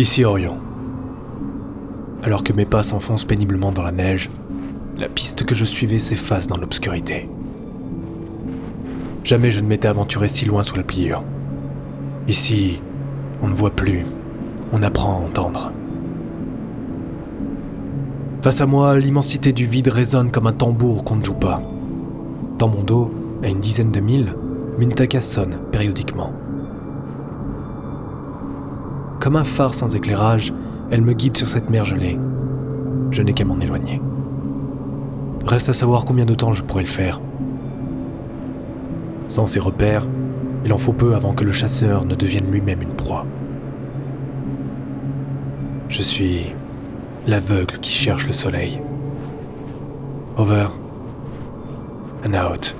Ici Orion. Alors que mes pas s'enfoncent péniblement dans la neige, la piste que je suivais s'efface dans l'obscurité. Jamais je ne m'étais aventuré si loin sous la pliure. Ici, on ne voit plus, on apprend à entendre. Face à moi, l'immensité du vide résonne comme un tambour qu'on ne joue pas. Dans mon dos, à une dizaine de milles, Mintaka sonne périodiquement. Comme un phare sans éclairage, elle me guide sur cette mer gelée. Je n'ai qu'à m'en éloigner. Reste à savoir combien de temps je pourrais le faire. Sans ces repères, il en faut peu avant que le chasseur ne devienne lui-même une proie. Je suis l'aveugle qui cherche le soleil. Over and out.